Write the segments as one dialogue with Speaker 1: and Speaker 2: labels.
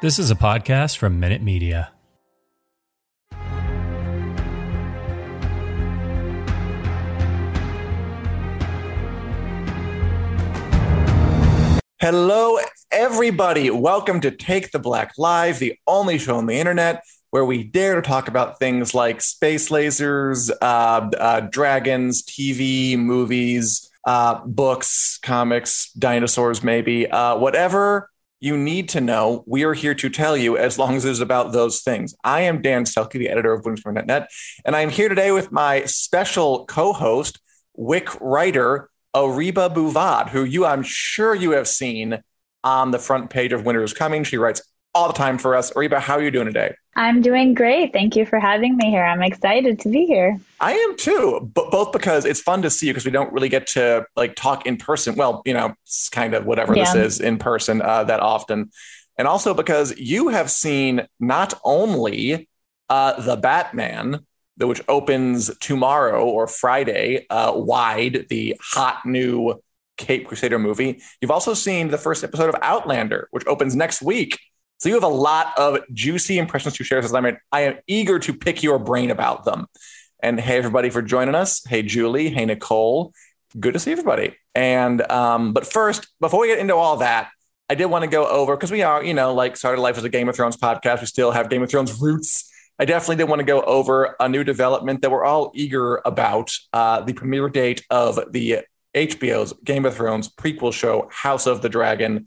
Speaker 1: This is a podcast from Minute Media.
Speaker 2: Hello, everybody. Welcome to Take the Black Live, the only show on the internet where we dare to talk about things like space lasers, uh, uh, dragons, TV, movies, uh, books, comics, dinosaurs, maybe, uh, whatever you need to know, we are here to tell you as long as it's about those things. I am Dan Selcke, the editor of Bloomsburg.net, and I'm here today with my special co-host, WIC writer, Ariba Buvad, who you I'm sure you have seen on the front page of Winter is Coming. She writes all the time for us. Reba, how are you doing today?
Speaker 3: I'm doing great. Thank you for having me here. I'm excited to be here.
Speaker 2: I am too, but both because it's fun to see you because we don't really get to like talk in person. Well, you know, it's kind of whatever yeah. this is in person uh, that often. And also because you have seen not only uh, the Batman, which opens tomorrow or Friday, uh, wide, the hot new Cape Crusader movie. You've also seen the first episode of Outlander, which opens next week. So you have a lot of juicy impressions to share. Mean, I am eager to pick your brain about them. And hey, everybody, for joining us. Hey, Julie. Hey, Nicole. Good to see everybody. And um, but first, before we get into all that, I did want to go over because we are, you know, like started life as a Game of Thrones podcast. We still have Game of Thrones roots. I definitely did want to go over a new development that we're all eager about. Uh, the premiere date of the HBO's Game of Thrones prequel show, House of the Dragon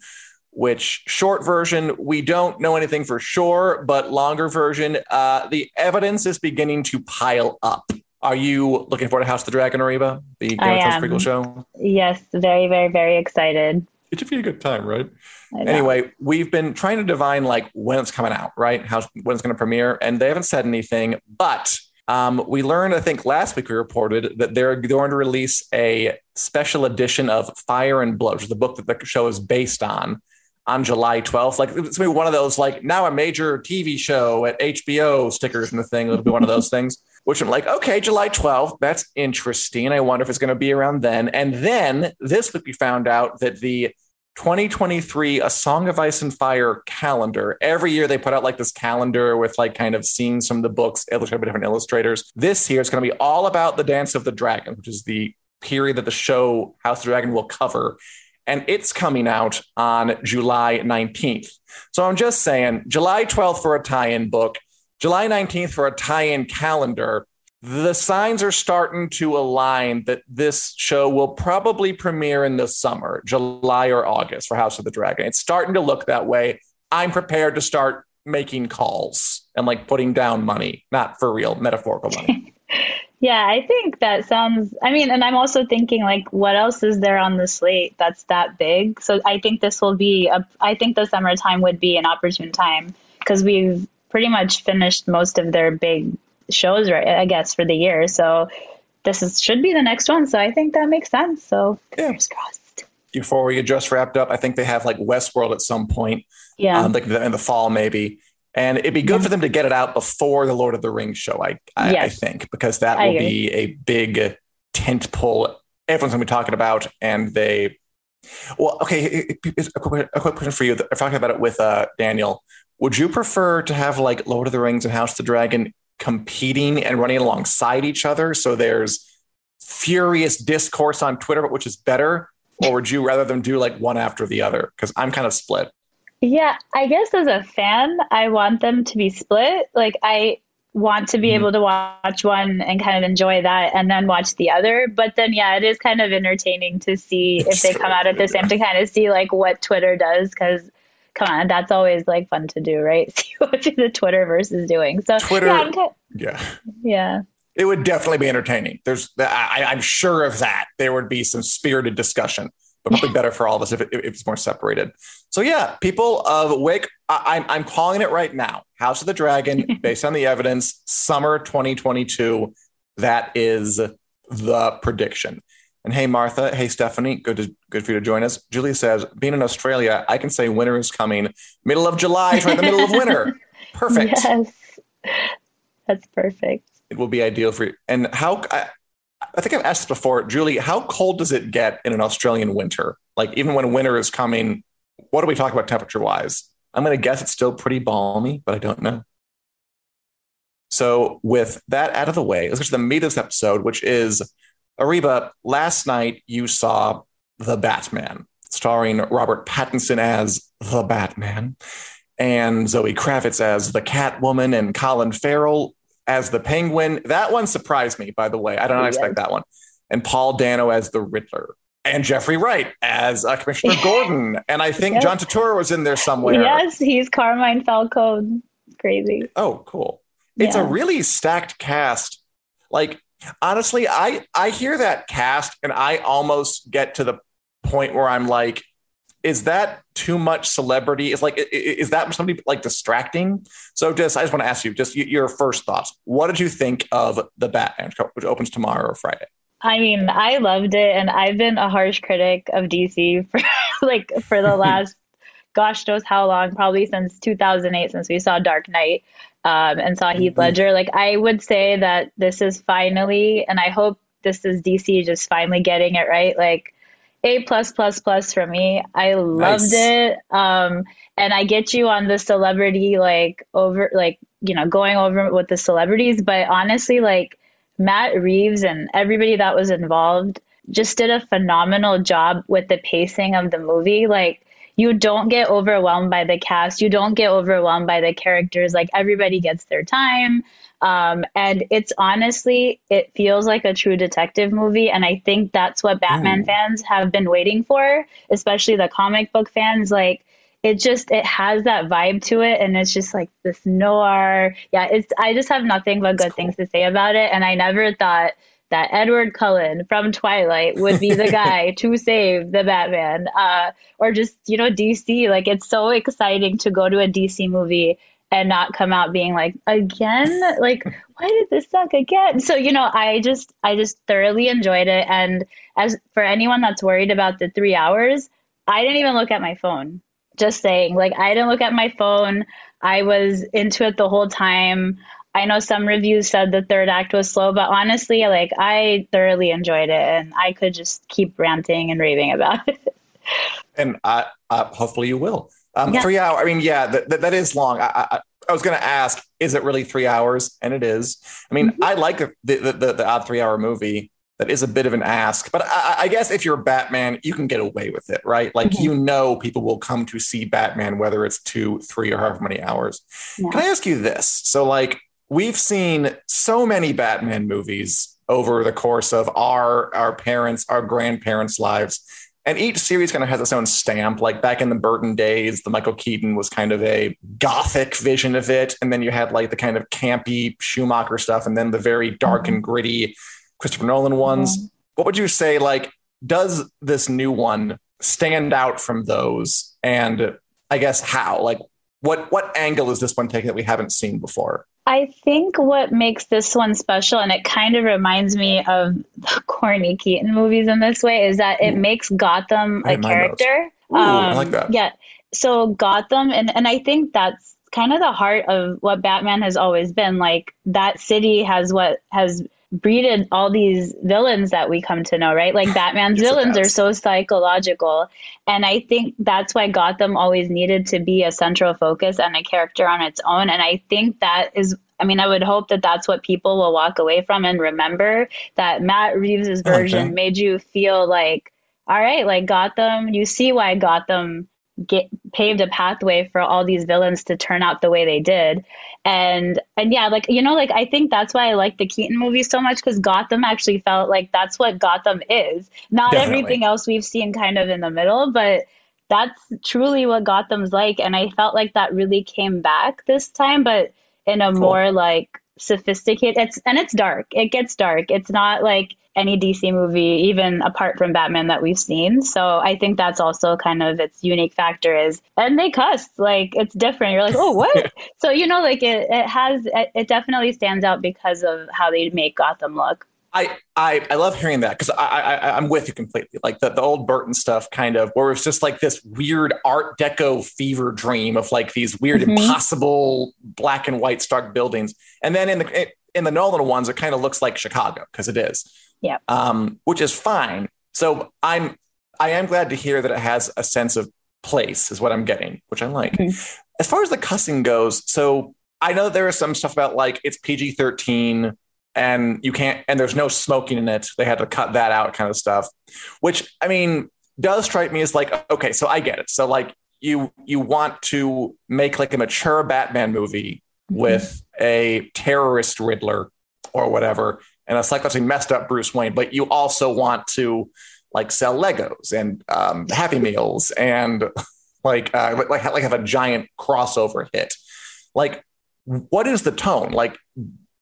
Speaker 2: which short version, we don't know anything for sure, but longer version, uh, the evidence is beginning to pile up. Are you looking forward to House of the Dragon, Ariba? The Game of Thrones prequel show?
Speaker 3: Yes, very, very, very excited.
Speaker 2: It should be a good time, right? Anyway, we've been trying to divine like when it's coming out, right? How when it's going to premiere, and they haven't said anything. But um, we learned, I think last week we reported that they're going to release a special edition of Fire and Blood, which is the book that the show is based on on July 12th. Like it's gonna be one of those like now a major TV show at HBO stickers and the thing. It'll be one of those things. Which I'm like, okay, July 12th. That's interesting. I wonder if it's going to be around then. And then this week we found out that the 2023 A Song of Ice and Fire calendar. Every year they put out like this calendar with like kind of scenes from the books illustrated by different illustrators. This year it's going to be all about the Dance of the Dragon, which is the period that the show House of the Dragon will cover and it's coming out on July 19th. So I'm just saying, July 12th for a tie in book, July 19th for a tie in calendar. The signs are starting to align that this show will probably premiere in the summer, July or August for House of the Dragon. It's starting to look that way. I'm prepared to start making calls and like putting down money, not for real, metaphorical money.
Speaker 3: Yeah, I think that sounds. I mean, and I'm also thinking like, what else is there on the slate that's that big? So I think this will be. A, I think the summertime would be an opportune time because we've pretty much finished most of their big shows, right? I guess for the year. So this is should be the next one. So I think that makes sense. So fingers yeah. crossed.
Speaker 2: Euphoria just wrapped up. I think they have like Westworld at some point.
Speaker 3: Yeah, um,
Speaker 2: like in the fall maybe. And it'd be good for them to get it out before the Lord of the Rings show, I I, yes. I think, because that will be a big tent pull everyone's gonna be talking about. And they well, okay, a quick, a quick question for you. I'm talking about it with uh, Daniel. Would you prefer to have like Lord of the Rings and House of the Dragon competing and running alongside each other? So there's furious discourse on Twitter, but which is better? Or would you rather them do like one after the other? Because I'm kind of split.
Speaker 3: Yeah, I guess as a fan, I want them to be split. Like I want to be mm-hmm. able to watch one and kind of enjoy that and then watch the other. But then yeah, it is kind of entertaining to see if they come out at the same to kind of see like what Twitter does because come on, that's always like fun to do, right? See what the Twitter is doing. So
Speaker 2: Twitter,
Speaker 3: yeah,
Speaker 2: kind of, yeah,
Speaker 3: yeah.
Speaker 2: It would definitely be entertaining. There's, I, I'm sure of that. There would be some spirited discussion but probably better for all of us if, it, if it's more separated. So yeah, people of Wick, I, am I'm, I'm calling it right now. House of the Dragon, based on the evidence, summer 2022. That is the prediction. And hey, Martha. Hey, Stephanie. Good to, good for you to join us. Julie says, being in Australia, I can say winter is coming. Middle of July, right in the middle of winter. Perfect.
Speaker 3: Yes, that's perfect.
Speaker 2: It will be ideal for you. And how I, I think I've asked this before, Julie, how cold does it get in an Australian winter? Like even when winter is coming, what do we talk about temperature wise? I'm going to guess it's still pretty balmy, but I don't know. So with that out of the way, let's get to the meat of this episode, which is Ariba. Last night you saw The Batman, starring Robert Pattinson as the Batman and Zoe Kravitz as the Catwoman and Colin Farrell as the Penguin. That one surprised me, by the way. I don't expect that one. And Paul Dano as the Riddler. And Jeffrey Wright as uh, Commissioner Gordon. And I think yes. John Turturro was in there somewhere.
Speaker 3: Yes, he's Carmine Falcone. Crazy.
Speaker 2: Oh, cool. It's yeah. a really stacked cast. Like, honestly, I, I hear that cast and I almost get to the point where I'm like, is that too much celebrity? Is like is that somebody like distracting? So just I just want to ask you just your first thoughts. What did you think of the Batman which opens tomorrow or Friday?
Speaker 3: I mean, I loved it, and I've been a harsh critic of DC for like for the last gosh knows how long, probably since 2008, since we saw Dark Knight um, and saw Heath mm-hmm. Ledger. Like I would say that this is finally, and I hope this is DC just finally getting it right. Like a plus plus plus for me. I loved nice. it. Um, and I get you on the celebrity like over like you know going over with the celebrities, but honestly, like Matt Reeves and everybody that was involved just did a phenomenal job with the pacing of the movie. Like you don't get overwhelmed by the cast, you don't get overwhelmed by the characters. Like everybody gets their time. Um, and it's honestly, it feels like a true detective movie. And I think that's what Batman mm. fans have been waiting for, especially the comic book fans. Like, it just it has that vibe to it and it's just like this noir yeah it's i just have nothing but good cool. things to say about it and i never thought that edward cullen from twilight would be the guy to save the batman uh, or just you know dc like it's so exciting to go to a dc movie and not come out being like again? Like why did this suck again? So you know i just i just thoroughly enjoyed it. And as for anyone that's worried about the three hours i didn't even look at my phone. Just saying. Like i didn't look at my phone. I was into it the whole time. I know some reviews said the third act was slow but honestly like i thoroughly enjoyed it and i could just keep ranting and raving about it.
Speaker 2: And I, uh, hopefully you will um, yeah. Three hours. I mean, yeah, that, that is long. I, I, I was going to ask, is it really three hours? And it is. I mean, mm-hmm. I like the, the, the, the odd three hour movie. That is a bit of an ask, but I, I, guess if you're Batman, you can get away with it, right? Like mm-hmm. you know, people will come to see Batman, whether it's two, three, or however many hours. Yeah. Can I ask you this? So, like, we've seen so many Batman movies over the course of our our parents, our grandparents' lives and each series kind of has its own stamp. Like back in the Burton days, the Michael Keaton was kind of a gothic vision of it. And then you had like the kind of campy Schumacher stuff, and then the very dark mm-hmm. and gritty Christopher Nolan ones. Mm-hmm. What would you say, like, does this new one stand out from those? And I guess how? Like, what what angle is this one taking that we haven't seen before?
Speaker 3: I think what makes this one special, and it kind of reminds me of the corny Keaton movies in this way, is that it makes Gotham a character.
Speaker 2: Ooh, um, I like that.
Speaker 3: Yeah. So Gotham, and, and I think that's kind of the heart of what Batman has always been. Like that city has what has breeded all these villains that we come to know, right? Like Batman's villains are so psychological. And I think that's why Gotham always needed to be a central focus and a character on its own. And I think that is, I mean, I would hope that that's what people will walk away from and remember that Matt Reeves' version okay. made you feel like, all right, like Gotham, you see why Gotham get paved a pathway for all these villains to turn out the way they did and and yeah like you know like i think that's why i like the keaton movie so much because gotham actually felt like that's what gotham is not Definitely. everything else we've seen kind of in the middle but that's truly what gotham's like and i felt like that really came back this time but in a cool. more like sophisticated it's and it's dark it gets dark it's not like any DC movie, even apart from Batman that we've seen. So I think that's also kind of its unique factor is, and they cuss like it's different. You're like, oh, what? so you know, like it, it has, it definitely stands out because of how they make Gotham look.
Speaker 2: I, I, I love hearing that because I, I I'm with you completely. Like the, the old Burton stuff, kind of where it's just like this weird Art Deco fever dream of like these weird, mm-hmm. impossible black and white stark buildings, and then in the in the Nolan ones, it kind of looks like Chicago because it is.
Speaker 3: Yeah.
Speaker 2: Um, which is fine. So I'm I am glad to hear that it has a sense of place, is what I'm getting, which I like. Mm-hmm. As far as the cussing goes, so I know that there is some stuff about like it's PG 13 and you can't, and there's no smoking in it. They had to cut that out, kind of stuff, which I mean, does strike me as like, okay, so I get it. So, like, you you want to make like a mature Batman movie mm-hmm. with a terrorist Riddler or whatever, and a psychologically messed up Bruce Wayne, but you also want to like sell Legos and um, Happy Meals and like, uh, like like have a giant crossover hit. Like, what is the tone? Like,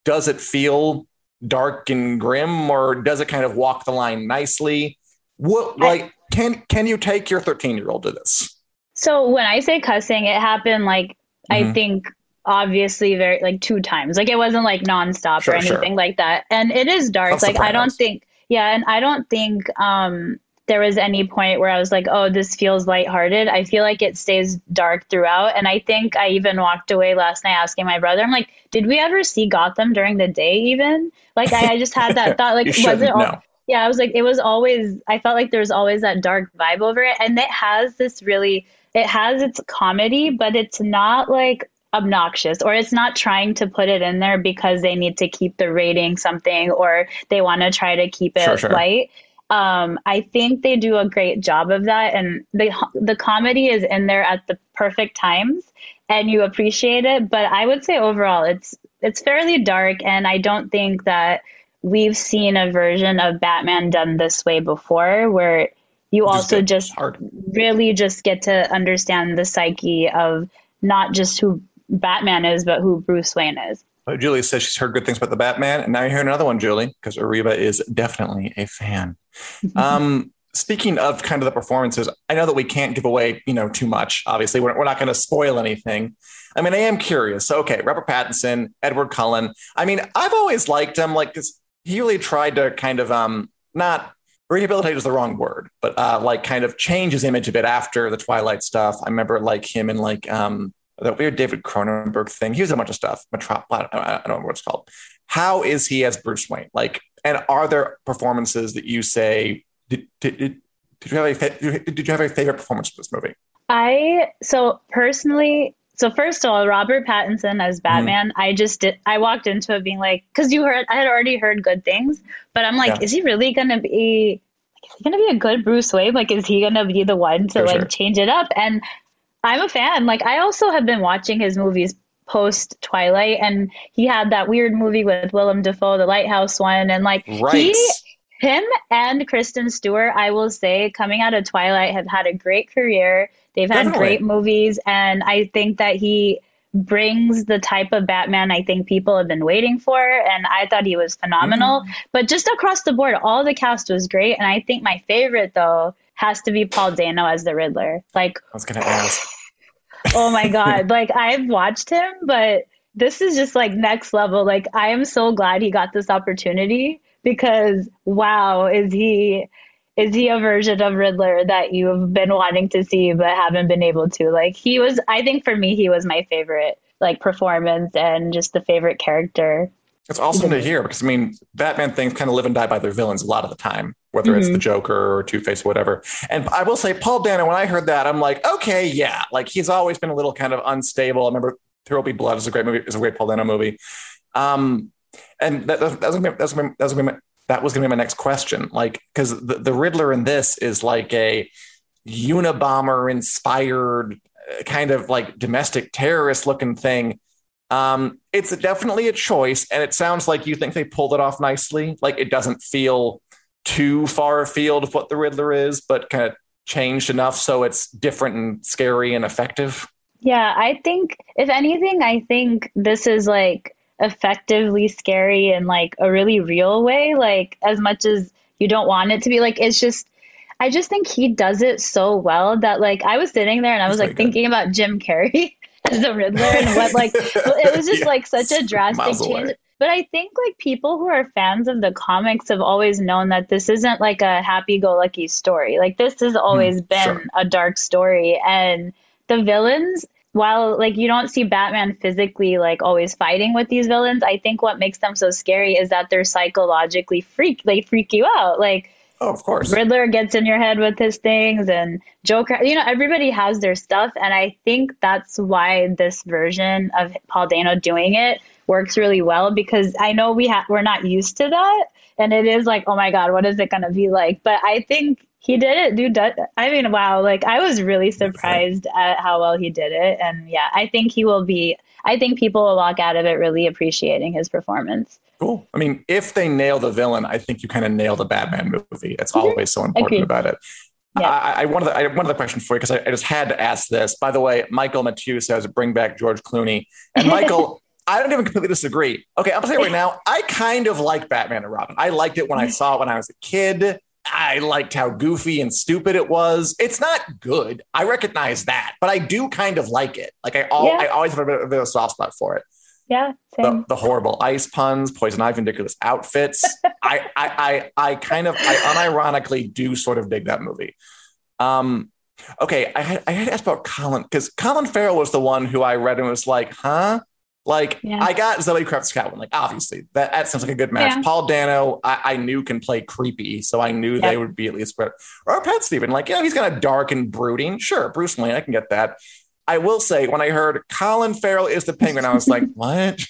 Speaker 2: does it feel dark and grim, or does it kind of walk the line nicely? What like can can you take your thirteen year old to this?
Speaker 3: So when I say cussing, it happened like mm-hmm. I think obviously very like two times. Like it wasn't like nonstop sure, or anything sure. like that. And it is dark. That's like I don't think yeah, and I don't think um there was any point where I was like, oh, this feels lighthearted. I feel like it stays dark throughout. And I think I even walked away last night asking my brother, I'm like, did we ever see Gotham during the day even? Like I, I just had that thought, like, was it all no. yeah, I was like, it was always I felt like there was always that dark vibe over it. And it has this really it has its comedy, but it's not like obnoxious or it's not trying to put it in there because they need to keep the rating something or they want to try to keep it sure, sure. light. Um, I think they do a great job of that, and the the comedy is in there at the perfect times, and you appreciate it. But I would say overall, it's it's fairly dark, and I don't think that we've seen a version of Batman done this way before, where you also just hard. really just get to understand the psyche of not just who Batman is, but who Bruce Wayne is.
Speaker 2: Julie says she's heard good things about the Batman, and now you're hearing another one, Julie, because Ariba is definitely a fan. um, speaking of kind of the performances, I know that we can't give away, you know, too much. Obviously, we're, we're not going to spoil anything. I mean, I am curious. So, okay, Robert Pattinson, Edward Cullen. I mean, I've always liked him. Like, cause he really tried to kind of um not rehabilitate is the wrong word, but uh, like kind of change his image a bit after the Twilight stuff. I remember like him in like um that weird David Cronenberg thing. He was a bunch of stuff. Metrop- I don't know what it's called. How is he as Bruce Wayne? Like, and are there performances that you say did, did, did, did you have a did you have a favorite performance of this movie?
Speaker 3: I so personally so first of all, Robert Pattinson as Batman, mm. I just did. I walked into it being like, because you heard, I had already heard good things, but I'm like, yeah. is he really gonna be? Is he gonna be a good Bruce Wayne? Like, is he gonna be the one to For like sure. change it up? And I'm a fan. Like I also have been watching his movies post Twilight, and he had that weird movie with Willem Dafoe, the Lighthouse one, and like right. he, him, and Kristen Stewart, I will say, coming out of Twilight, have had a great career. They've had Definitely. great movies, and I think that he brings the type of Batman I think people have been waiting for. And I thought he was phenomenal. Mm-hmm. But just across the board, all the cast was great. And I think my favorite, though, has to be Paul Dano as the Riddler. Like,
Speaker 2: I was to ask.
Speaker 3: oh my God. like, I've watched him, but this is just like next level. Like, I am so glad he got this opportunity because wow, is he. Is he a version of Riddler that you've been wanting to see but haven't been able to? Like he was I think for me he was my favorite like performance and just the favorite character
Speaker 2: it's awesome to hear because I mean, Batman things kind of live and die by their villains a lot of the time, whether mm-hmm. it's the Joker or Two Face, whatever. And I will say, Paul Dano, when I heard that, I'm like, okay, yeah, like he's always been a little kind of unstable. I remember There Will Be Blood is a great movie, is a great Paul Dano movie. Um, and that, that, was gonna be, that was gonna be, that gonna be, that was gonna be my next question, like because the, the Riddler in this is like a Unabomber inspired uh, kind of like domestic terrorist looking thing. Um, it's definitely a choice, and it sounds like you think they pulled it off nicely. Like it doesn't feel too far afield of what the Riddler is, but kind of changed enough so it's different and scary and effective.
Speaker 3: Yeah, I think if anything, I think this is like effectively scary in like a really real way. Like as much as you don't want it to be, like it's just I just think he does it so well that like I was sitting there and I was like thinking about Jim Carrey as the Riddler and what like it was just like such a drastic change. But I think like people who are fans of the comics have always known that this isn't like a happy-go-lucky story. Like this has always mm, been sure. a dark story, and the villains while like you don't see Batman physically like always fighting with these villains, I think what makes them so scary is that they're psychologically freak they freak you out. Like
Speaker 2: Oh, of course.
Speaker 3: Riddler gets in your head with his things and Joker, you know, everybody has their stuff. And I think that's why this version of Paul Dano doing it works really well because I know we have, we're not used to that. And it is like, oh my God, what is it going to be like? But I think he did it, dude. I mean, wow. Like I was really surprised at how well he did it. And yeah, I think he will be, I think people will walk out of it really appreciating his performance.
Speaker 2: Cool. I mean, if they nail the villain, I think you kind of nail the Batman movie. It's mm-hmm. always so important Agreed. about it. Yeah. I, I one of the I, one of the questions for you because I, I, just had to ask this. By the way, Michael Matthew says bring back George Clooney, and Michael. I don't even completely disagree. Okay, I'm gonna say right now, I kind of like Batman and Robin. I liked it when I saw it when I was a kid. I liked how goofy and stupid it was. It's not good. I recognize that, but I do kind of like it. Like I, all, yeah. I always have a bit, a bit of a soft spot for it.
Speaker 3: Yeah,
Speaker 2: the, the, horrible ice puns, poison ivy, ridiculous outfits. I, I, I, I kind of, I unironically do sort of dig that movie. Um, okay, I had, I had to ask about Colin because Colin Farrell was the one who I read and was like, huh? Like yeah. I got Zoe Kravitz Catwoman. Like obviously that, that sounds like a good match. Yeah. Paul Dano, I, I, knew can play creepy, so I knew they would be at least better. Or Pat Stephen, like yeah, he's kind of dark and brooding. Sure, Bruce Wayne, I can get that. I will say, when I heard Colin Farrell is the penguin, I was like, what?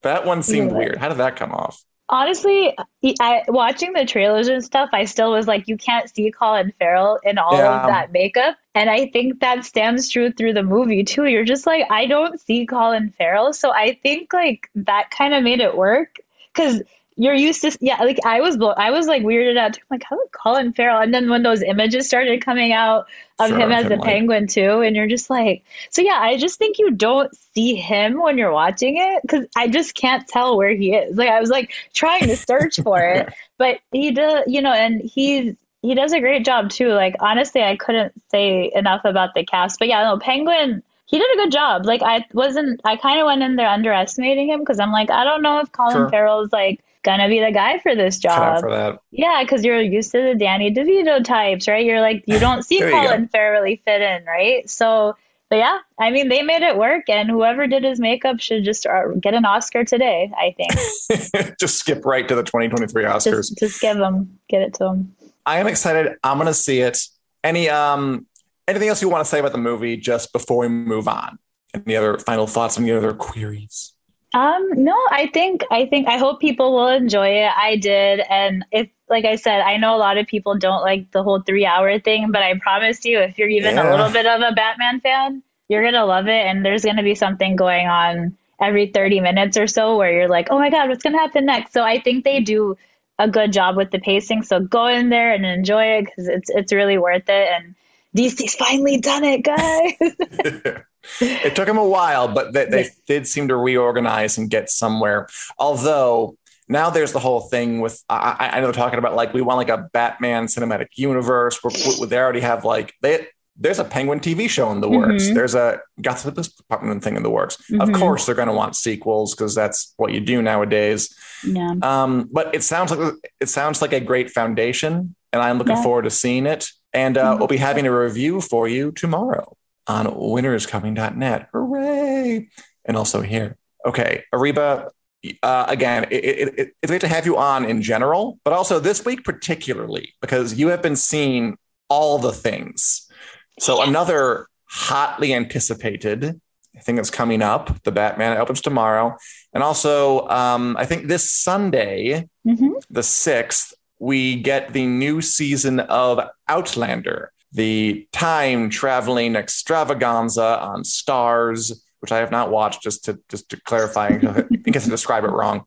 Speaker 2: That one seemed yeah. weird. How did that come off?
Speaker 3: Honestly, I, watching the trailers and stuff, I still was like, you can't see Colin Farrell in all yeah. of that makeup. And I think that stands true through the movie too. You're just like, I don't see Colin Farrell. So I think like that kind of made it work. Cause you're used to yeah like i was i was like weirded out. I'm like how did colin farrell and then when those images started coming out of sure, him as the like... penguin too and you're just like so yeah i just think you don't see him when you're watching it because i just can't tell where he is like i was like trying to search for it but he does you know and he's he does a great job too like honestly i couldn't say enough about the cast but yeah no penguin he did a good job. Like I wasn't, I kind of went in there underestimating him because I'm like, I don't know if Colin sure. Farrell's like gonna be the guy for this job.
Speaker 2: For that.
Speaker 3: Yeah, because you're used to the Danny DeVito types, right? You're like you don't see Colin Farrell really fit in, right? So, but yeah, I mean they made it work, and whoever did his makeup should just uh, get an Oscar today. I think.
Speaker 2: just skip right to the 2023 Oscars.
Speaker 3: Just, just give them, get it to them.
Speaker 2: I am excited. I'm gonna see it. Any um anything else you want to say about the movie just before we move on? Any other final thoughts? Any other queries?
Speaker 3: Um, no, I think I think I hope people will enjoy it. I did, and if like I said, I know a lot of people don't like the whole three hour thing, but I promise you, if you're even yeah. a little bit of a Batman fan, you're gonna love it, and there's gonna be something going on every 30 minutes or so where you're like, oh my god, what's gonna happen next? So I think they do a good job with the pacing. So go in there and enjoy it because it's it's really worth it. And DC's finally done it, guys.
Speaker 2: it took them a while, but they, they did seem to reorganize and get somewhere. Although now there's the whole thing with I, I know they're talking about like we want like a Batman cinematic universe where, where they already have like they there's a Penguin TV show in the works. Mm-hmm. There's a Gotham Department thing in the works. Mm-hmm. Of course, they're going to want sequels because that's what you do nowadays. Yeah. Um, but it sounds like it sounds like a great foundation, and I'm looking yeah. forward to seeing it. And uh, mm-hmm. we'll be having a review for you tomorrow on winteriscoming.net. Hooray! And also here. Okay, Ariba, uh, again, it, it, it, it's great to have you on in general, but also this week particularly because you have been seeing all the things. So another hotly anticipated thing that's coming up, the Batman opens tomorrow, and also um, I think this Sunday, mm-hmm. the sixth, we get the new season of Outlander the time traveling extravaganza on Starz which I have not watched, just to just to clarify, in case I describe it wrong,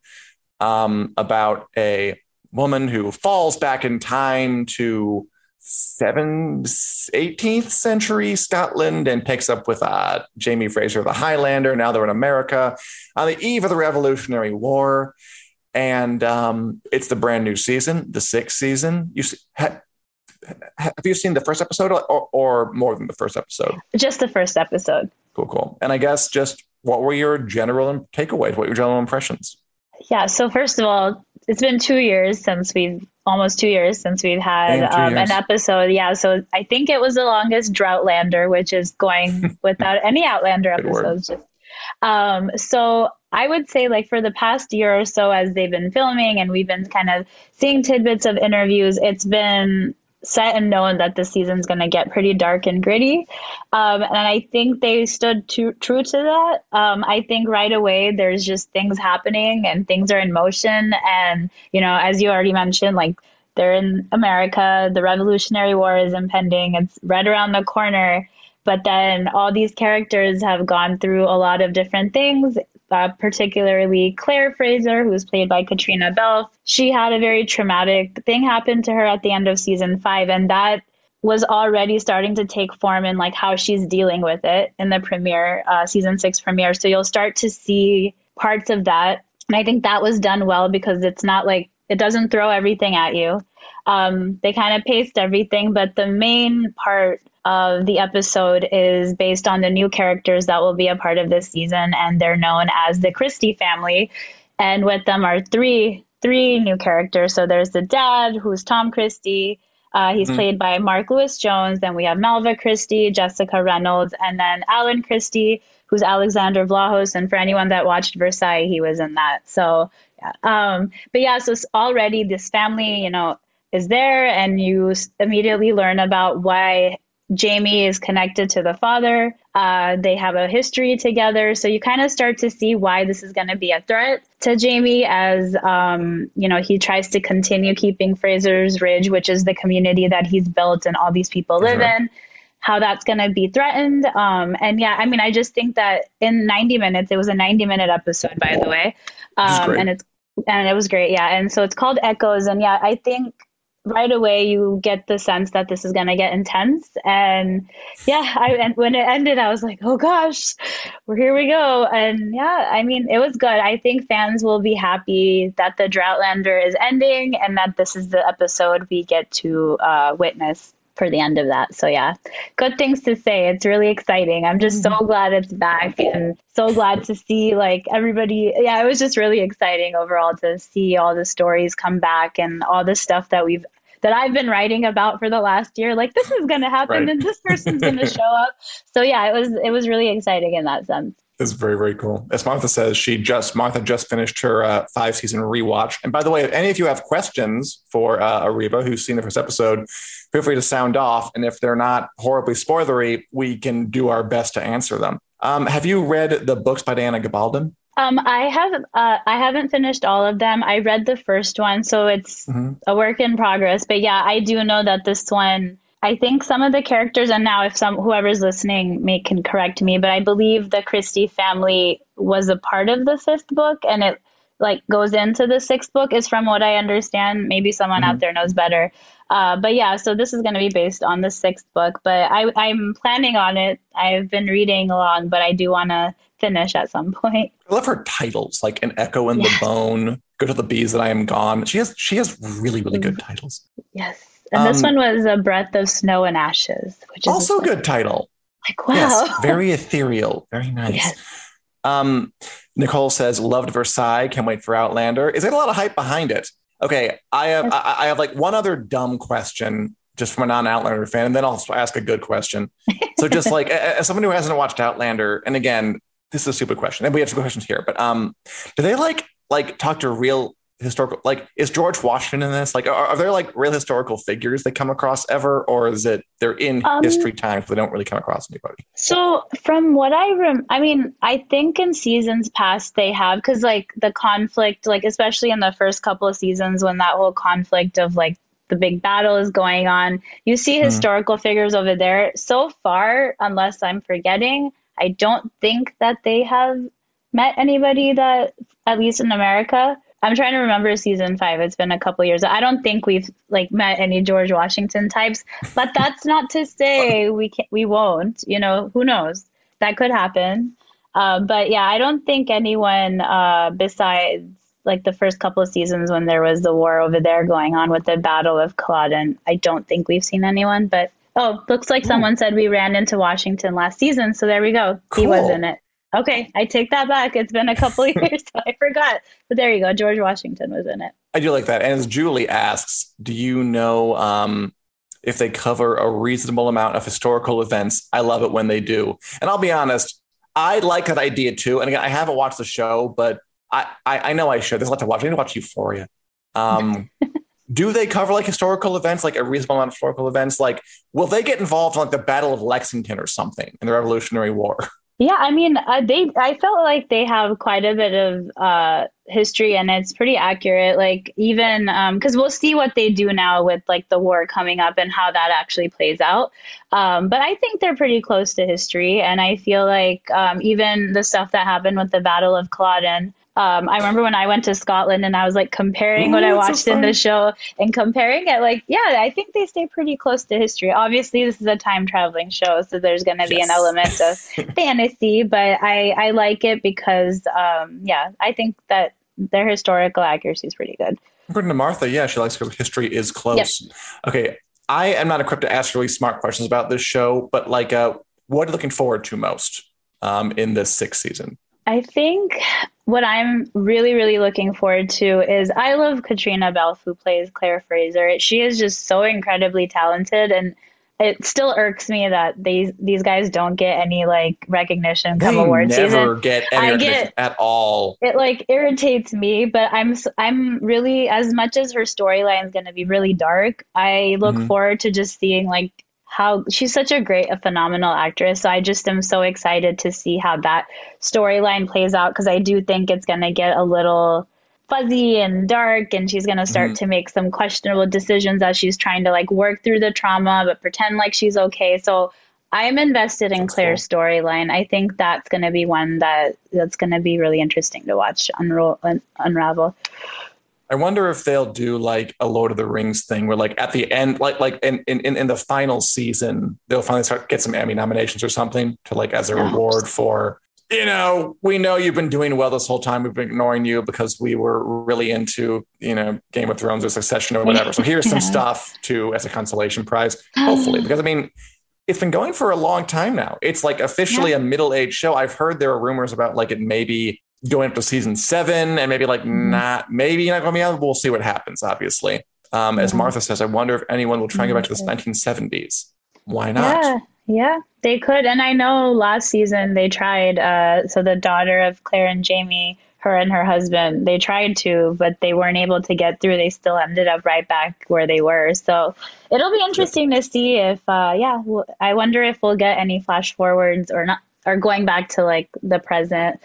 Speaker 2: um, about a woman who falls back in time to 7th, 18th century Scotland and picks up with uh, Jamie Fraser, the Highlander. Now they're in America on the eve of the Revolutionary War. And um, it's the brand new season, the sixth season. You ha, have you seen the first episode or, or more than the first episode?
Speaker 3: Just the first episode.
Speaker 2: Cool, cool. And I guess just what were your general takeaways? What were your general impressions?
Speaker 3: Yeah. So first of all, it's been two years since we've almost two years since we've had um, an episode. Yeah, so I think it was the longest Droughtlander, which is going without any Outlander episodes. Just, um, so I would say, like for the past year or so, as they've been filming and we've been kind of seeing tidbits of interviews, it's been set and knowing that the season's going to get pretty dark and gritty. Um, and I think they stood true to that. Um, I think right away there's just things happening and things are in motion. And, you know, as you already mentioned, like they're in America, the Revolutionary War is impending, it's right around the corner. But then all these characters have gone through a lot of different things uh, particularly Claire Fraser, who was played by Caitríona Balfe. She had a very traumatic thing happen to her at the end of season five, and that was already starting to take form in like how she's dealing with it in the premiere, uh, season six premiere. So you'll start to see parts of that, and I think that was done well because it's not like it doesn't throw everything at you. Um, they kind of paced everything, but the main part of the episode is based on the new characters that will be a part of this season, and they're known as the Christie family. And with them are three three new characters. So there's the dad, who's Tom Christie. Uh, he's mm-hmm. played by Mark Lewis Jones. Then we have Malva Christie, Jessica Reynolds, and then Alan Christie, who's Alexander Vlahos. And for anyone that watched Versailles, he was in that. So, yeah. Um, but yeah, so already this family, you know, is there, and you immediately learn about why Jamie is connected to the father. Uh, they have a history together. So you kind of start to see why this is going to be a threat to Jamie as, um, you know, he tries to continue keeping Fraser's Ridge, which is the community that he's built and all these people live sure. in, how that's going to be threatened. Um, and yeah, I mean, I just think that in 90 minutes, it was a 90 minute episode, by the way. Um, and it's, and it was great. Yeah. And so it's called Echoes. And yeah, I think right away you get the sense that this is going to get intense and yeah I, and when it ended i was like oh gosh well here we go and yeah i mean it was good i think fans will be happy that the droughtlander is ending and that this is the episode we get to uh, witness for the end of that. So yeah, good things to say. It's really exciting. I'm just so mm-hmm. glad it's back and so glad to see like everybody. Yeah, it was just really exciting overall to see all the stories come back and all the stuff that we've that I've been writing about for the last year. Like this is going to happen right. and this person's going to show up. So yeah, it was it was really exciting in that sense.
Speaker 2: It's very very cool. As Martha says, she just Martha just finished her uh, five season rewatch. And by the way, if any of you have questions for uh, Ariba, who's seen the first episode, feel free to sound off. And if they're not horribly spoilery, we can do our best to answer them. Um, have you read the books by Diana Gabaldon?
Speaker 3: Um, I have uh, I haven't finished all of them. I read the first one, so it's mm-hmm. a work in progress. But yeah, I do know that this one. I think some of the characters, and now if some whoever's listening may can correct me, but I believe the Christie family was a part of the fifth book, and it like goes into the sixth book. Is from what I understand. Maybe someone mm-hmm. out there knows better. Uh, but yeah, so this is going to be based on the sixth book. But I, I'm planning on it. I've been reading along, but I do want to finish at some point.
Speaker 2: I love her titles, like an echo in yes. the bone, go to the bees that I am gone. She has she has really really good titles.
Speaker 3: Yes, and um, this one was a breath of snow and ashes, which is
Speaker 2: also a good title.
Speaker 3: Like wow,
Speaker 2: yes, very ethereal, very nice. Yes. Um, Nicole says loved Versailles. Can't wait for Outlander. Is there a lot of hype behind it? Okay, I have I, I have like one other dumb question just from a non-Outlander fan, and then I'll ask a good question. So just like as someone who hasn't watched Outlander, and again, this is a stupid question, and we have some questions here, but um, do they like like talk to real historical like is george washington in this like are, are, there like real historical figures that come across ever or is it they're in um, history times so they don't really come across anybody
Speaker 3: so from what i rem i mean i think in seasons past they have because like the conflict like especially in the first couple of seasons when that whole conflict of like the big battle is going on. You see mm-hmm. historical figures over there. So far, unless I'm forgetting, I don't think that they have met anybody that, at least in America. I'm trying to remember season five. It's been a couple years. I don't think we've like met any George Washington types, but that's not to say we can we won't. You know, who knows? That could happen. Uh, but yeah, I don't think anyone uh, besides like the first couple of seasons when there was the war over there going on with the Battle of Culloden. I don't think we've seen anyone, but oh, looks like Ooh. someone said we ran into Washington last season. So there we go. Cool. He was in it. Okay, I take that back. It's been a couple of years, so I forgot. But there you go. George Washington was in it.
Speaker 2: I do like that. And as Julie asks, do you know um, if they cover a reasonable amount of historical events? I love it when they do. And I'll be honest, I like that idea too. And again, I haven't watched the show, but I, I, I know I should. There's a lot to watch. I need to watch Euphoria. Um, do they cover like historical events, like a reasonable amount of historical events? Like, will they get involved in like the Battle of Lexington or something in the Revolutionary War?
Speaker 3: Yeah, I mean, uh, they. I felt like they have quite a bit of uh, history, and it's pretty accurate. Like even because um, we'll see what they do now with like the war coming up and how that actually plays out. Um, but I think they're pretty close to history, and I feel like um, even the stuff that happened with the Battle of Culloden um, I remember when I went to Scotland and I was like comparing Ooh, what I watched so in the show and comparing it. Like, yeah, I think they stay pretty close to history. Obviously, this is a time traveling show, so there's going to be yes. an element of fantasy, but I, I like it because, um, yeah, I think that their historical accuracy is pretty good.
Speaker 2: According to Martha, yeah, she likes history is close. Yep. Okay, I am not equipped to ask really smart questions about this show, but like, uh, what are you looking forward to most um, in this sixth season?
Speaker 3: I think what I'm really, really looking forward to is I love Caitríona Balfe, who plays Claire Fraser. She is just so incredibly talented, and it still irks me that these these guys don't get any like recognition come award
Speaker 2: never
Speaker 3: season.
Speaker 2: get any I get, at all.
Speaker 3: It like irritates me, but I'm I'm really as much as her storyline is going to be really dark. I look mm-hmm. forward to just seeing like how she's such a great, a phenomenal actress. So I just am so excited to see how that storyline plays out because I do think it's going to get a little fuzzy and dark and she's going to start mm-hmm. to make some questionable decisions as she's trying to like work through the trauma but pretend like she's okay. So I'm invested in Claire's cool. storyline. I think that's going to be one that that's going to be really interesting to watch unro- un- unravel.
Speaker 2: I wonder if they'll do like a Lord of the Rings thing where like at the end, like like in in, in the final season, they'll finally start get some Emmy nominations or something to like as a reward for you know, we know you've been doing well this whole time. We've been ignoring you because we were really into, you know, Game of Thrones or Succession or whatever. So here's some stuff to as a consolation prize, hopefully, because I mean, it's been going for a long time now. It's like officially yeah. a middle-aged show. I've heard there are rumors about like it maybe going up to season seven and maybe like mm-hmm. not maybe not going to be out. We'll see what happens. Obviously, um, as Martha says, I wonder if anyone will try and get back to the 1970s. Why not?
Speaker 3: Yeah, yeah, they could. And I know last season they tried. Uh, so the daughter of Claire and Jamie, her and her husband, they tried to, but they weren't able to get through. They still ended up right back where they were. So it'll be interesting to see if, uh, yeah, I wonder if we'll get any flash forwards or not, or going back to like the present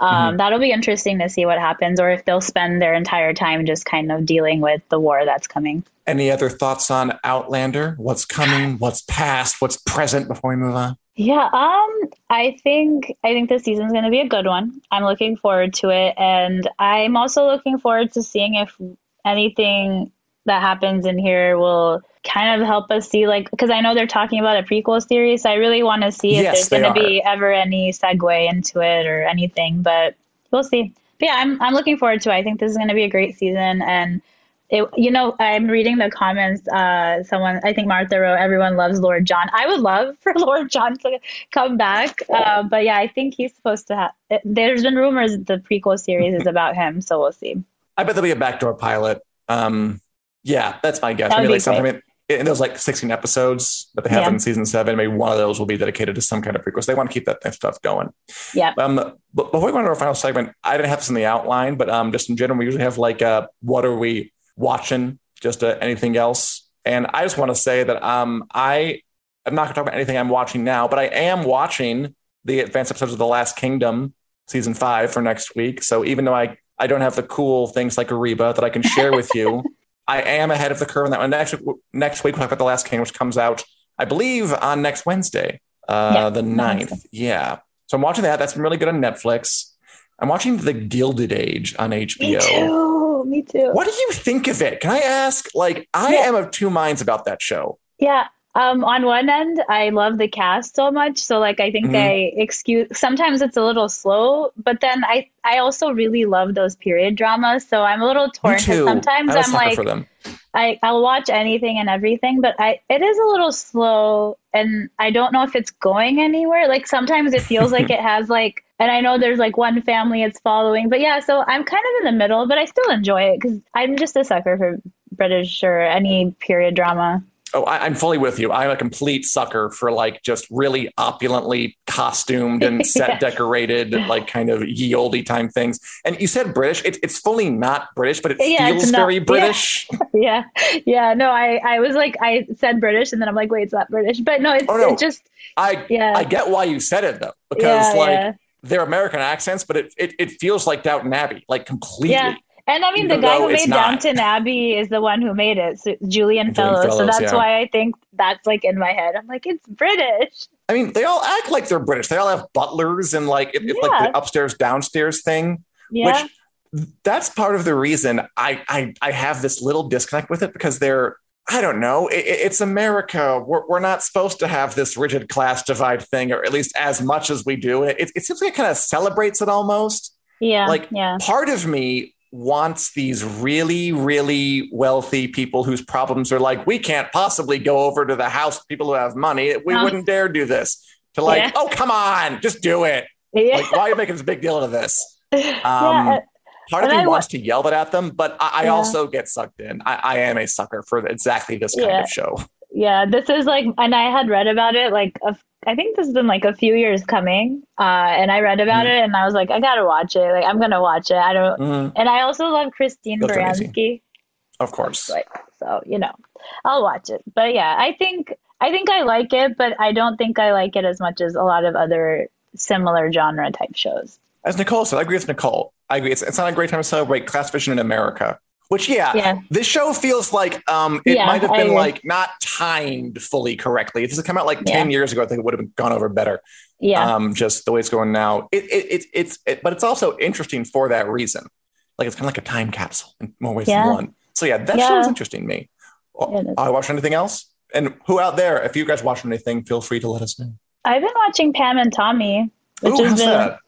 Speaker 3: um, mm-hmm. That'll be interesting to see what happens, or if they'll spend their entire time just kind of dealing with the war that's coming.
Speaker 2: Any other thoughts on Outlander? What's coming? What's past? What's present? Before we move on.
Speaker 3: Yeah, um, I think I think this season's going to be a good one. I'm looking forward to it, and I'm also looking forward to seeing if anything that happens in here will kind of help us see like because I know they're talking about a prequel series. So I really want to see yes, if there's going to be ever any segue into it or anything, but we'll see. But yeah, I'm I'm looking forward to it. I think this is going to be a great season and it, you know, I'm reading the comments. Uh, someone, I think Martha wrote, "Everyone loves Lord John." I would love for Lord John to come back, uh, but yeah, I think he's supposed to have. There's been rumors the prequel series is about him, so we'll see.
Speaker 2: I bet there'll be a backdoor pilot. Um, yeah, that's my guess. Maybe like something and there's like 16 episodes that they have yeah. in season seven. Maybe one of those will be dedicated to some kind of prequels. They want to keep that stuff going.
Speaker 3: Yeah.
Speaker 2: Um, but before we go into our final segment, I didn't have this in the outline, but um, just in general, we usually have like, uh, what are we watching? Just uh, anything else? And I just want to say that um, I am not going to talk about anything I'm watching now, but I am watching the advanced episodes of The Last Kingdom season five for next week. So even though I I don't have the cool things like Ariba that I can share with you. I am ahead of the curve on that one. Next next week we'll talk about the Last King, which comes out, I believe, on next Wednesday, uh, yeah, the 9th. Yeah. So I'm watching that. That's been really good on Netflix. I'm watching The Gilded Age on HBO.
Speaker 3: Me too. Me too.
Speaker 2: What do you think of it? Can I ask? Like, I yeah. am of two minds about that show.
Speaker 3: Yeah. Um, on one end, I love the cast so much. So like I think mm-hmm. I excuse sometimes it's a little slow, but then I I also really love those period dramas. So I'm a little torn sometimes I'm like for them. I, I'll watch anything and everything, but I it is a little slow and I don't know if it's going anywhere. Like sometimes it feels like it has like and I know there's like one family it's following. But yeah, so I'm kind of in the middle, but I still enjoy it because I'm just a sucker for British or any period drama.
Speaker 2: Oh, I, am fully with you. I'm a complete sucker for like just really opulently costumed and set yeah. decorated, like kind of ye olde time things. And you said British. It, it's fully not British, but it yeah, feels not, very British.
Speaker 3: Yeah. yeah. yeah, No, I, I was like, I said British, and then I'm like, wait, it's not British. But no, it's, oh, no. just.
Speaker 2: I yeah. I get why you said it though, because like they're American accents, but it, it it feels like Downton Abbey, like completely.
Speaker 3: And I mean, the guy who made Downton Abbey is the one who made it, so Julian, Julian Fellowes. Fellowes. So that's yeah. why I think that's like in my head. I'm like, it's British.
Speaker 2: I mean, they all act like they're British. They all have butlers and like it's yeah. like the upstairs downstairs thing. Yeah. Which that's part of the reason I, I I have this little disconnect with it because they're I don't know. It, it's America. We're, we're not supposed to have this rigid class divide thing, or at least as much as we do. It, it seems like it kind of celebrates it almost.
Speaker 3: Yeah.
Speaker 2: Like
Speaker 3: yeah.
Speaker 2: part of me wants these really, really wealthy people whose problems are like, we can't possibly go over to the house people who have money. We wouldn't dare do this. To like, yeah. oh, come on, just do it. Yeah. Like, why are you making this big deal out of this? Um, yeah. Part of me wants to yell it at them, but I, I also get sucked in. I, I, am a sucker for exactly this kind of show.
Speaker 3: Yeah, this is like, and I had read about it like a I think this has been like a few years coming. Uh, and I read about mm. it and I was like, I gotta watch it. Like I'm gonna watch it. I don't mm. and I also love Christine Baranski.
Speaker 2: Of course.
Speaker 3: Like so, you know, I'll watch it. But yeah, I think I think I like it, but I don't think I like it as much as a lot of other similar genre type shows.
Speaker 2: As Nicole said, I agree with Nicole. I agree. It's, it's not a great time to celebrate class vision in America. Which yeah, yeah, this show feels like um, it yeah, might have been like not timed fully correctly. If this had come out like yeah. ten years ago, I think it would have gone over better.
Speaker 3: Yeah,
Speaker 2: um, just the way it's going now. It, it, it it's it, but it's also interesting for that reason. Like it's kind of like a time capsule in more ways than one. So yeah, that show is interesting to me. Oh, I watched anything else? And who out there, if you guys watched anything, feel free to let us know.
Speaker 3: I've been watching Pam and Tommy, which
Speaker 2: Ooh,
Speaker 3: has been
Speaker 2: that?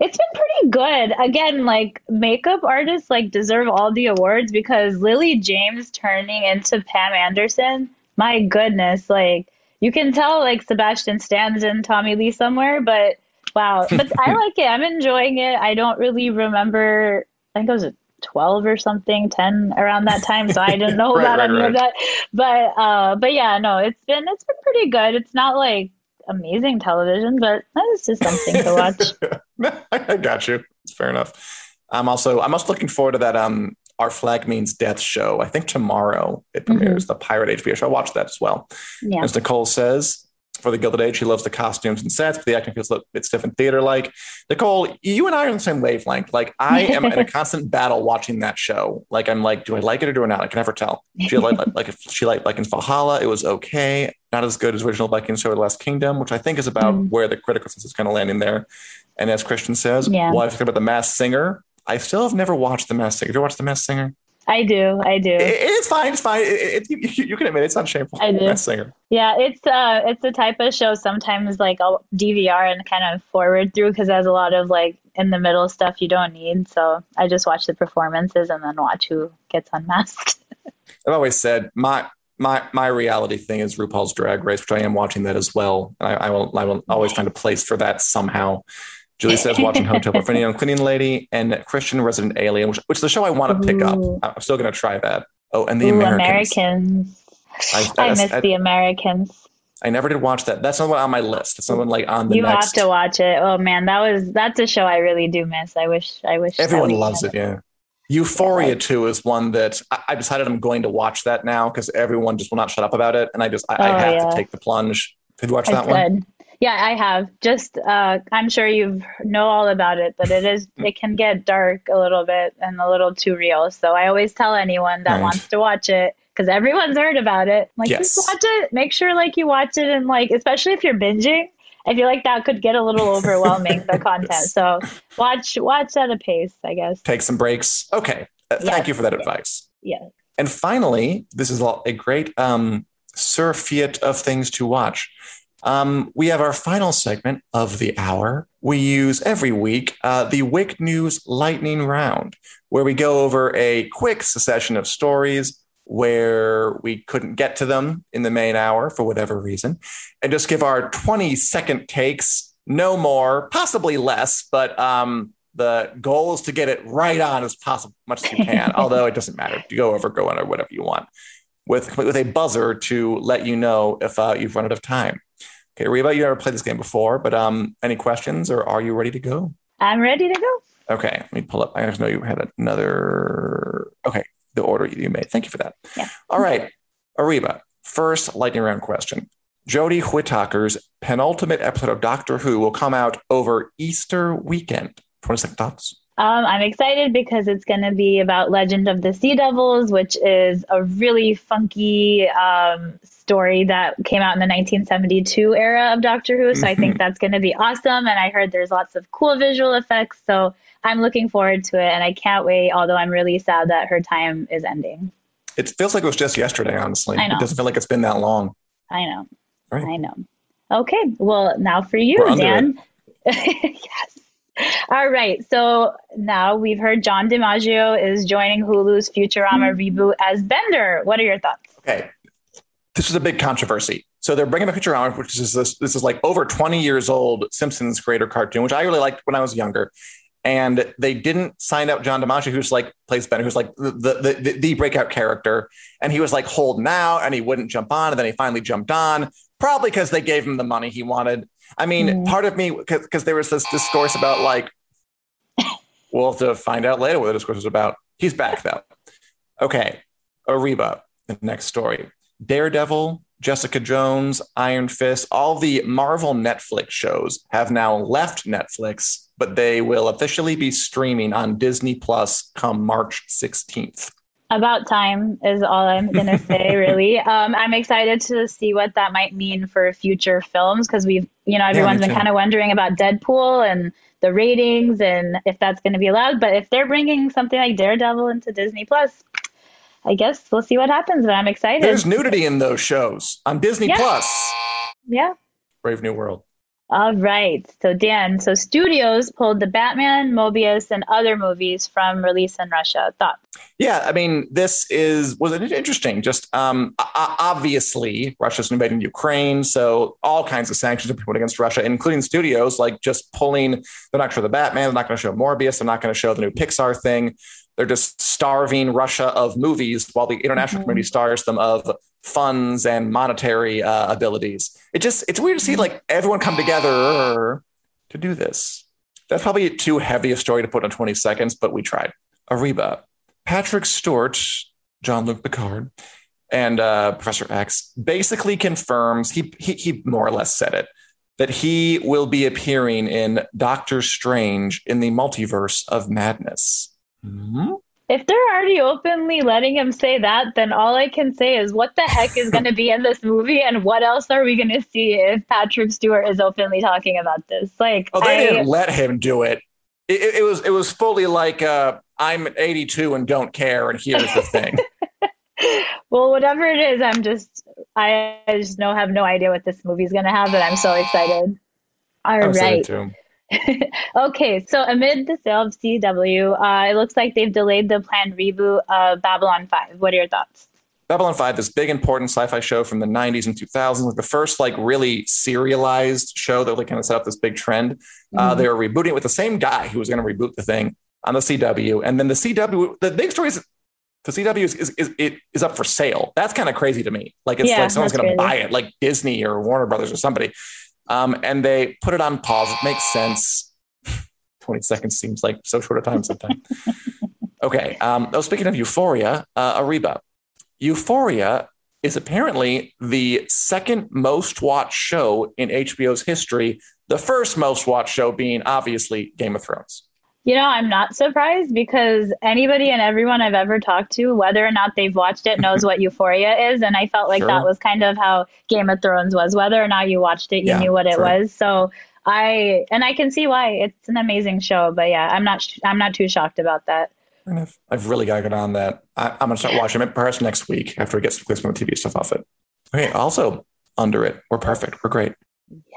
Speaker 3: It's been pretty good. Again, like makeup artists like deserve all the awards because Lily James turning into Pam Anderson, my goodness, like you can tell like Sebastian Stan's in Tommy Lee somewhere, but wow. But I like it. I'm enjoying it. I don't really remember I think it was 12 or something, 10 around that time, so I didn't know right, about right, any right. of that. But uh but yeah, no, it's been it's been pretty good. It's not like amazing television, but that is just something to watch.
Speaker 2: I got you. It's fair enough. I'm also I'm also looking forward to that um our flag means death show. I think tomorrow it premieres mm-hmm. the pirate HBO show. I'll watch that as well. Yeah. As Nicole says, for the Gilded Age, she loves the costumes and sets, but the acting feels a bit stiff and theater like. Nicole, you and I are on the same wavelength. Like I am in a constant battle watching that show. Like I'm like, do I like it or do I not? I can never tell. She like like if she liked Vikings Valhalla, it was okay. Not as good as original Vikings show, The Last Kingdom, which I think is about mm. where the critical sense is kind of landing there. And as Christian says, yeah. well, I think about the Masked Singer. I still have never watched the Masked Singer. Have you watched the Masked Singer?
Speaker 3: I do. I do. It,
Speaker 2: it's fine. It's fine. It, it, you, you, can admit it's not shameful.
Speaker 3: I do. Singer. Yeah, it's uh, it's the type of show sometimes like I'll DVR and kind of forward through because there's a lot of like in the middle stuff you don't need. So I just watch the performances and then watch who gets unmasked.
Speaker 2: I've always said my my my reality thing is RuPaul's Drag Race, which I am watching that as well. I, I will I will always find a place for that somehow. Julie says watching Home Hotel and Cleaning Lady and Christian Resident Alien, which, which is the show I want to pick up. I'm still going to try that. Oh, and the Ooh, Americans.
Speaker 3: Americans. I, I, I miss I, the Americans.
Speaker 2: I never did watch that. That's not on my list. It's someone like on the.
Speaker 3: You
Speaker 2: next.
Speaker 3: have to watch it. Oh man, that was that's a show I really do miss. I wish. I wish.
Speaker 2: Everyone loves it. Yeah. Euphoria yeah. too is one that I, I, decided I'm going to watch that now because everyone just will not shut up about it, and I just I, oh, I have yeah. to take the plunge. Did you watch that one?
Speaker 3: Yeah, I have. Just uh, I'm sure you know all about it, but it is it can get dark a little bit and a little too real. So I always tell anyone that right. wants to watch it because everyone's heard about it. Like yes. just watch it. Make sure like you watch it and like especially if you're binging. I feel like that could get a little overwhelming the content. yes. So watch watch at a pace, I guess.
Speaker 2: Take some breaks. Okay. Uh, yes. Thank you for that advice.
Speaker 3: Yeah.
Speaker 2: And finally, this is a great um, surfeit of things to watch. Um, we have our final segment of the hour. We use every week uh, the Wick News Lightning Round, where we go over a quick succession of stories where we couldn't get to them in the main hour for whatever reason, and just give our 20 second takes, no more, possibly less, but um, the goal is to get it right on as possible, much as you can. although it doesn't matter, to go over, go under, whatever you want, with with a buzzer to let you know if uh, you've run out of time. Okay, Reba, you never played this game before, but um, any questions or are you ready to go?
Speaker 3: I'm ready to go.
Speaker 2: Okay, let me pull up. I just know you had another. Okay, the order you made. Thank you for that.
Speaker 3: Yeah.
Speaker 2: All right, Ariba. First lightning round question. Jodie Whittaker's penultimate episode of Doctor Who will come out over Easter weekend. 26 thoughts.
Speaker 3: Um, I'm excited because it's going to be about Legend of the Sea Devils, which is a really funky um, story that came out in the 1972 era of Doctor Who. So. I think mm-hmm. that's going to be awesome. And I heard there's lots of cool visual effects. So I'm looking forward to it. And I can't wait, although I'm really sad that her time is ending.
Speaker 2: It feels like it was just yesterday, honestly. It doesn't feel like it's been that long.
Speaker 3: I know. Right. I know. Okay. Well, now for you, Dan. yes. All right. So now we've heard John DiMaggio is joining Hulu's Futurama mm-hmm. reboot as Bender. What are your thoughts?
Speaker 2: Okay. This is a big controversy. So they're bringing back Futurama, which is this, this is like over 20 years old Simpsons creator cartoon, which I really liked when I was younger. And they didn't sign up John DiMaggio, who's like plays Bender, who's like the, the, the, the breakout character. And he was like holding out and he wouldn't jump on. And then he finally jumped on, probably because they gave him the money he wanted. I mean, mm. part of me, because there was this discourse about like, we'll have to find out later what the discourse is about. He's back though. Okay, Ariba, the next story. Daredevil, Jessica Jones, Iron Fist, all the Marvel Netflix shows have now left Netflix, but they will officially be streaming on Disney Plus come March 16th
Speaker 3: about time is all I'm going to say, really. Um, I'm excited to see what that might mean for future films because we've, you know, everyone's yeah, been kind of wondering about Deadpool and the ratings and if that's going to be allowed. But if they're bringing something like Daredevil into Disney Plus, I guess we'll see what happens. But I'm excited.
Speaker 2: There's nudity in those shows on Disney
Speaker 3: yeah.
Speaker 2: Plus.
Speaker 3: Yeah.
Speaker 2: Brave New World.
Speaker 3: All right. So, Dan, so studios pulled the Batman, Morbius, and other movies from release in Russia. Thoughts?
Speaker 2: Yeah, I mean, this is was it interesting. Just um, obviously, Russia's invading Ukraine, so all kinds of sanctions are put against Russia, including studios like just pulling. They're not going to show the Batman. They're not going to show Morbius. They're not going to show the new Pixar thing. They're just starving Russia of movies while the international mm-hmm. community starves them of funds and monetary uh, abilities. It just it's weird to see like everyone come together to do this. That's probably too heavy a story to put in 20 seconds, but we tried. Ariba, Patrick Stewart, Jean Luc Picard, and uh, Professor X basically confirms he, he he more or less said it that he will be appearing in Doctor Strange in the Multiverse of Madness.
Speaker 3: Mm-hmm. If they're already openly letting him say that, then all I can say is what the heck is going to be in this movie and what else are we going to see if Patrick Stewart is openly talking about this? Like,
Speaker 2: oh, they I, didn't let him do it. It, it, was it was fully like uh, I'm 82 and don't care, and here's the thing.
Speaker 3: well, whatever it is, I'm just I just no have no idea what this movie is going to have, but I'm so excited. All I'm right. okay, so amid the sale of CW, uh, it looks like they've delayed the planned reboot of Babylon 5. What are your thoughts?
Speaker 2: Babylon 5, this big important sci-fi show from the 90s and 2000s, like the first like really serialized show that really kind of set up this big trend. Uh, mm-hmm. Uh, they were rebooting it with the same guy who was going to reboot the thing on the CW. And then the CW, the big story is the CW is, is, is, it is up for sale. That's kind of crazy to me. Like it's yeah, like someone's going to buy it, like Disney or Warner Brothers or somebody. Um, and they put it on pause. It makes sense. 20 seconds seems like so short a time sometimes. okay. Um, oh, speaking of Euphoria, uh, Ariba. Euphoria is apparently the second most watched show in HBO's history, the first most watched show being obviously Game of Thrones.
Speaker 3: You know, I'm not surprised because anybody and everyone I've ever talked to, whether or not they've watched it, knows what Euphoria is. And I felt like sure. that was kind of how Game of Thrones was. Whether or not you watched it, you yeah, knew what it was. So I, and I can see why it's an amazing show. But yeah, I'm not, I'm not too shocked about that.
Speaker 2: I've, I've really got to get on that. I, am going to start watching it perhaps next week after it get some the TV stuff off it. Okay. Also, under it. We're perfect. We're great.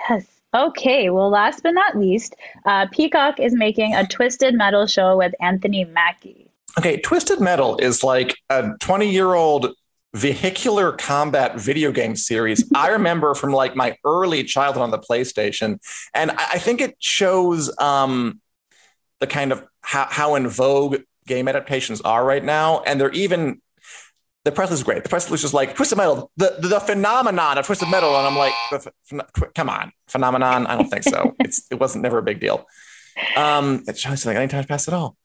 Speaker 3: Yes. Okay, well, last but not least, uh, Peacock is making a Twisted Metal show with Anthony Mackie.
Speaker 2: Okay, Twisted Metal is like a 20 year old vehicular combat video game series I remember from like my early childhood on the PlayStation. And I think it shows um, the kind of how, how in vogue game adaptations are right now. And they're even the press is great. The press is just like Twisted Metal, the, the, the phenomenon of Twisted Metal, and I'm like, come on, phenomenon. I don't think so. it's it wasn't never a big deal. Um, it shows like any time pass at all.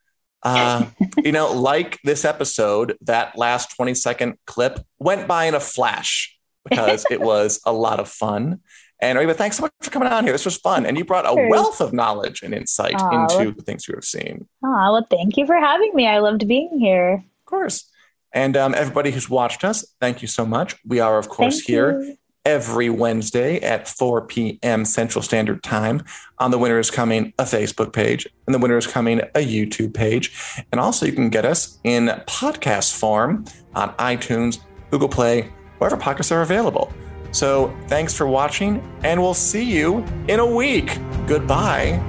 Speaker 2: Uh, you know, like this episode, that last 20 second clip went by in a flash because it was a lot of fun. And Reba, thanks so much for coming on here. This was fun. And you brought a wealth of knowledge and insight into the things you have seen.
Speaker 3: Oh, well, thank you for having me. I loved being here.
Speaker 2: Of course. And um, everybody who's watched us, thank you so much. We are, of course, thank here you. every Wednesday at 4 p.m. Central Standard Time. On the Winter is Coming, a Facebook page, and the Winter is Coming, a YouTube page. And also, you can get us in podcast form on iTunes, Google Play, wherever podcasts are available. So, thanks for watching, and we'll see you in a week. Goodbye.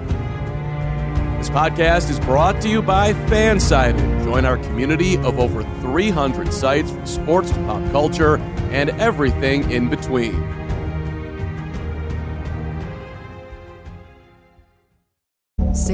Speaker 4: This podcast is brought to you by Fansided. Join our community of over 300 sites from sports to pop culture and everything in between.